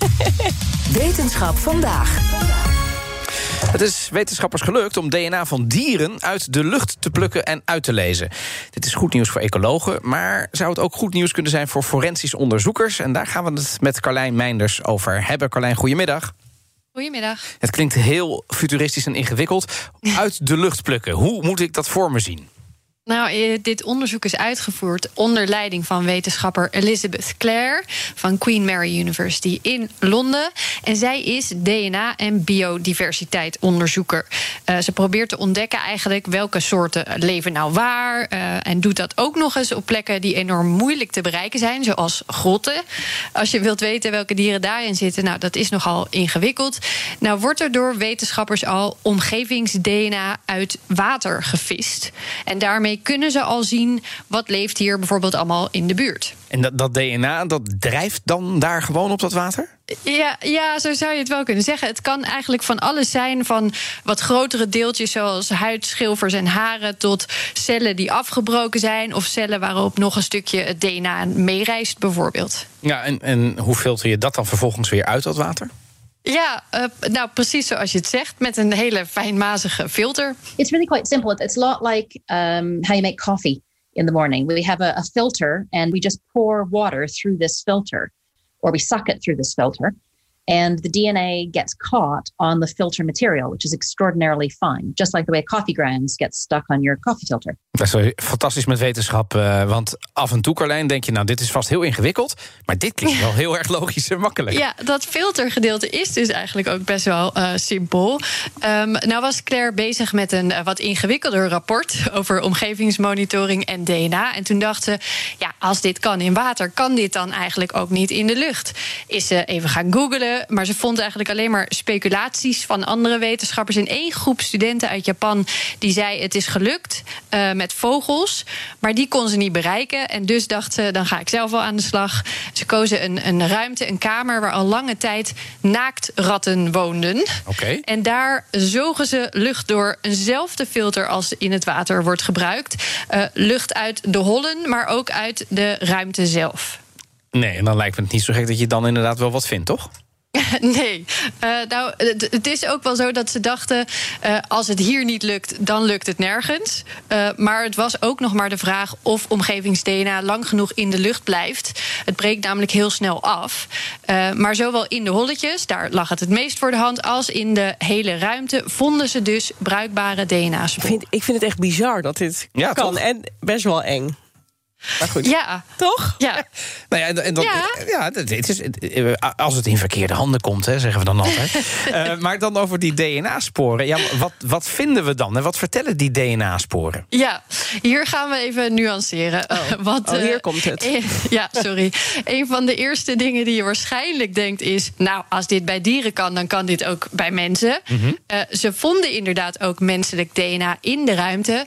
Wetenschap vandaag. Het is wetenschappers gelukt om DNA van dieren uit de lucht te plukken en uit te lezen. Dit is goed nieuws voor ecologen, maar zou het ook goed nieuws kunnen zijn voor forensische onderzoekers? En daar gaan we het met Carlijn Meinders over hebben. Carlijn, goedemiddag. Goedemiddag. Het klinkt heel futuristisch en ingewikkeld. Uit de lucht plukken. Hoe moet ik dat voor me zien? Nou, eh, dit onderzoek is uitgevoerd onder leiding van wetenschapper Elizabeth Clare van Queen Mary University in Londen. En zij is DNA- en biodiversiteit-onderzoeker. Uh, ze probeert te ontdekken eigenlijk welke soorten leven nou waar. Uh, en doet dat ook nog eens op plekken die enorm moeilijk te bereiken zijn, zoals grotten. Als je wilt weten welke dieren daarin zitten, nou, dat is nogal ingewikkeld. Nou, wordt er door wetenschappers al omgevings-DNA uit water gevist. En daarmee kunnen ze al zien wat leeft hier bijvoorbeeld allemaal in de buurt. En dat, dat DNA, dat drijft dan daar gewoon op dat water? Ja, ja, zo zou je het wel kunnen zeggen. Het kan eigenlijk van alles zijn, van wat grotere deeltjes zoals huidschilfers en haren, tot cellen die afgebroken zijn, of cellen waarop nog een stukje het DNA meereist, bijvoorbeeld. Ja, en, en hoe filter je dat dan vervolgens weer uit dat water? Ja, uh, nou precies zoals je het zegt, met een hele fijnmazige filter. It's really quite simple. It's a lot like um, how you make coffee in the morning. We have a, a filter and we just pour water through this filter, or we suck it through this filter. And the DNA gets caught on the filter material, which is extraordinarily fine. Just like the way coffee grounds get stuck on your coffee filter. Dat is fantastisch met wetenschap. Uh, want af en toe, Carlijn, denk je, nou, dit is vast heel ingewikkeld. Maar dit klinkt wel heel erg logisch en makkelijk. Ja, dat filtergedeelte is dus eigenlijk ook best wel uh, simpel. Um, nou was Claire bezig met een uh, wat ingewikkelder rapport over omgevingsmonitoring en DNA. En toen dacht ze, ja, als dit kan in water, kan dit dan eigenlijk ook niet in de lucht? Is ze even gaan googlen maar ze vond eigenlijk alleen maar speculaties van andere wetenschappers. In één groep studenten uit Japan die zei: Het is gelukt uh, met vogels. Maar die kon ze niet bereiken. En dus dacht ze: Dan ga ik zelf wel aan de slag. Ze kozen een, een ruimte, een kamer waar al lange tijd naaktratten woonden. Okay. En daar zogen ze lucht door eenzelfde filter als in het water wordt gebruikt. Uh, lucht uit de hollen, maar ook uit de ruimte zelf. Nee, en dan lijkt me het niet zo gek dat je dan inderdaad wel wat vindt, toch? Nee, uh, nou, het is ook wel zo dat ze dachten: uh, als het hier niet lukt, dan lukt het nergens. Uh, maar het was ook nog maar de vraag of omgevings-DNA lang genoeg in de lucht blijft. Het breekt namelijk heel snel af. maar zowel in de holletjes, daar lag het het meest voor de hand, als in de hele ruimte vonden ze dus bruikbare DNA-sporen. Ik vind, ik vind het echt bizar dat dit ja, kan toch? en best wel eng. Maar goed. Ja. Toch? Ja. nou ja, en dan, ja. ja dit is, als het in verkeerde handen komt, hè, zeggen we dan altijd. uh, maar dan over die DNA-sporen. Ja, wat, wat vinden we dan? En wat vertellen die DNA-sporen? Ja, hier gaan we even nuanceren. Oh, Want, oh hier uh, komt het. Ja, sorry. een van de eerste dingen die je waarschijnlijk denkt is... nou, als dit bij dieren kan, dan kan dit ook bij mensen. Mhm. Mm -hmm. ze vonden inderdaad ook menselijk DNA in de ruimte...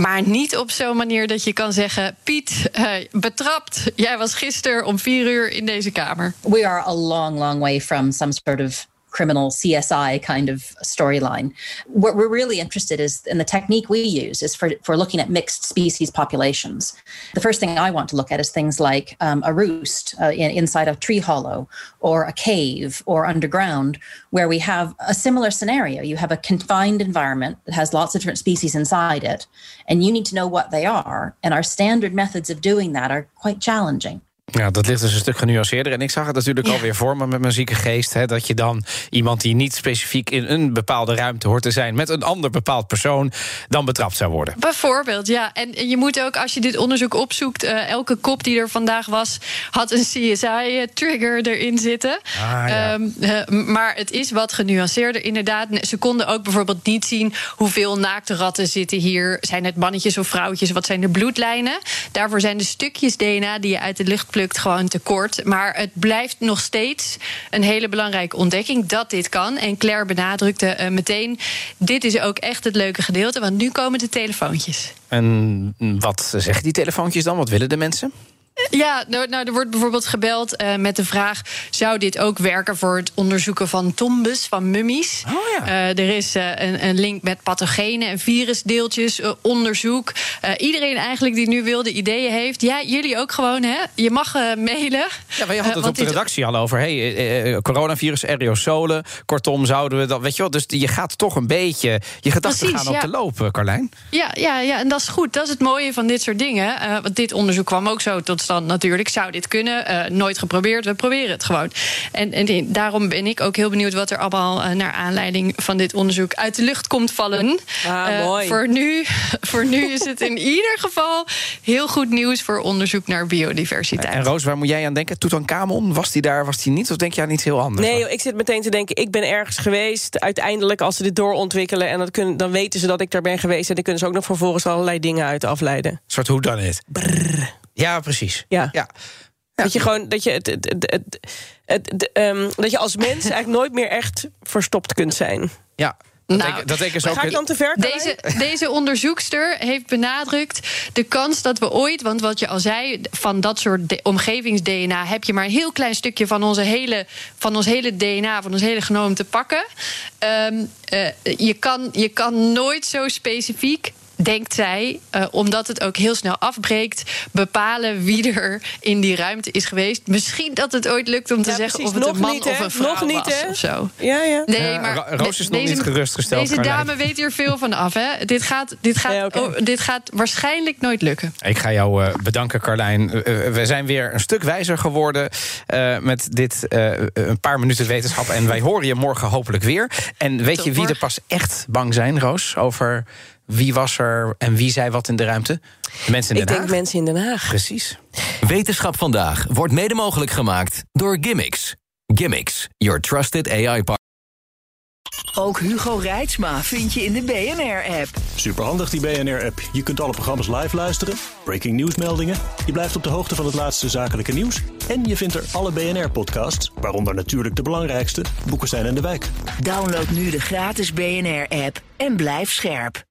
Maar niet op zo'n manier dat je kan zeggen: Piet, betrapt. Jij was gisteren om vier uur in deze kamer. We are a long, long way from some sort of criminal CSI kind of storyline. What we're really interested is in the technique we use is for, for looking at mixed species populations. The first thing I want to look at is things like um, a roost uh, in, inside a tree hollow or a cave or underground where we have a similar scenario. You have a confined environment that has lots of different species inside it, and you need to know what they are. And our standard methods of doing that are quite challenging. Ja, dat ligt dus een stuk genuanceerder. En ik zag het natuurlijk ja. alweer voor me met mijn zieke geest. Hè, dat je dan iemand die niet specifiek in een bepaalde ruimte hoort te zijn... met een ander bepaald persoon, dan betrapt zou worden. Bijvoorbeeld, ja. En je moet ook, als je dit onderzoek opzoekt... Uh, elke kop die er vandaag was, had een CSI-trigger erin zitten. Ah, ja. um, uh, maar het is wat genuanceerder, inderdaad. Ze konden ook bijvoorbeeld niet zien hoeveel naakte ratten zitten hier. Zijn het mannetjes of vrouwtjes? Wat zijn de bloedlijnen? Daarvoor zijn de stukjes DNA die je uit de lucht uitgeplukt gewoon tekort. Maar het blijft nog steeds een hele belangrijke ontdekking dat dit kan. En Claire benadrukte uh, meteen: dit is ook echt het leuke gedeelte, want nu komen de telefoontjes. En wat zeggen die telefoontjes dan? Wat willen de mensen? Ja, nou, nou, er wordt bijvoorbeeld gebeld uh, met de vraag: zou dit ook werken voor het onderzoeken van tombes, van mummies? Oh, ja. uh, er is uh, een, een, link met pathogenen en virusdeeltjes, onderzoek. iedereen eigenlijk die nu wilde ideeën heeft, ja, jullie ook gewoon, hè? Je mag mailen. Ja, wij hadden het op de redactie al over. Hey, coronavirus, aerosolen. Kortom, zouden we dat, weet je wel? Dus je gaat toch een beetje, je gedachten gaan op ja. de loop, Carlijn. Ja, ja, ja, en dat is goed. Dat is het mooie van dit soort dingen. want dit onderzoek kwam ook zo tot stand natuurlijk. Zou dit kunnen? Uh, nooit geprobeerd. We proberen het gewoon. En, en, daarom ben ik ook heel benieuwd wat er allemaal uh, naar aanleiding van dit onderzoek uit de lucht komt vallen. Ah, uh, mooi. Voor nu, voor nu is het in ieder geval heel goed nieuws voor onderzoek naar biodiversiteit. En Roos, waar moet jij aan denken? Tutankhamon, was die daar, was die niet? Of denk je aan iets heel anders? Nee, ik zit meteen te denken, ik ben ergens geweest. Uiteindelijk, als ze dit doorontwikkelen... en dat kunnen, dan weten ze dat ik daar ben geweest... en dan kunnen ze ook nog vervolgens allerlei dingen uit afleiden. Een soort hoe dan het? Ja, precies. Ja. ja. Dat je gewoon dat je het, het, het, het um, dat je als mens eigenlijk nooit meer echt verstopt kunt zijn. Ja. Dat nou, dat ik ook... Ga ik dan te ver? Deze, deze onderzoekster heeft benadrukt de kans dat we ooit, want wat je al zei, van dat soort omgevings-DNA heb je maar een heel klein stukje van, onze hele, van ons hele DNA, van ons hele genoom te pakken. Um, uh, je, kan, je kan nooit zo specifiek denkt zij, uh, omdat het ook heel snel afbreekt, bepalen wie er in die ruimte is geweest. Misschien dat het ooit lukt om te ja, zeggen precies. of het nog een man niet, of een vrouw nog niet, was hè? of zo. Ja, ja. Nee, ja, maar Roos is nog deze, niet gerustgesteld. Deze dame weet hier veel van af. Hè? Dit, gaat, dit, gaat, Ja, okay. oh, dit gaat waarschijnlijk nooit lukken. Ik ga jou uh, bedanken, Carlijn. Uh, we zijn weer een stuk wijzer geworden uh, met dit een paar minuten wetenschap. En wij horen je morgen hopelijk weer. En weet Tot je wie morgen. er pas echt bang zijn, Roos, over wie was er en wie zei wat in de ruimte? De mensen in Ik Den denk Haag. mensen in Den Haag. Precies. Wetenschap vandaag wordt mede mogelijk gemaakt door Gimmicks. Gimmicks, your trusted AI partner. Ook Hugo Reitsma vind je in de BNR-app. Superhandig die BNR-app. Je kunt alle programma's live luisteren, breaking nieuwsmeldingen. Je blijft op de hoogte van het laatste zakelijke nieuws. En je vindt er alle BNR-podcasts, waaronder natuurlijk de belangrijkste, Boeken zijn in de wijk. Download nu de gratis BNR-app en blijf scherp.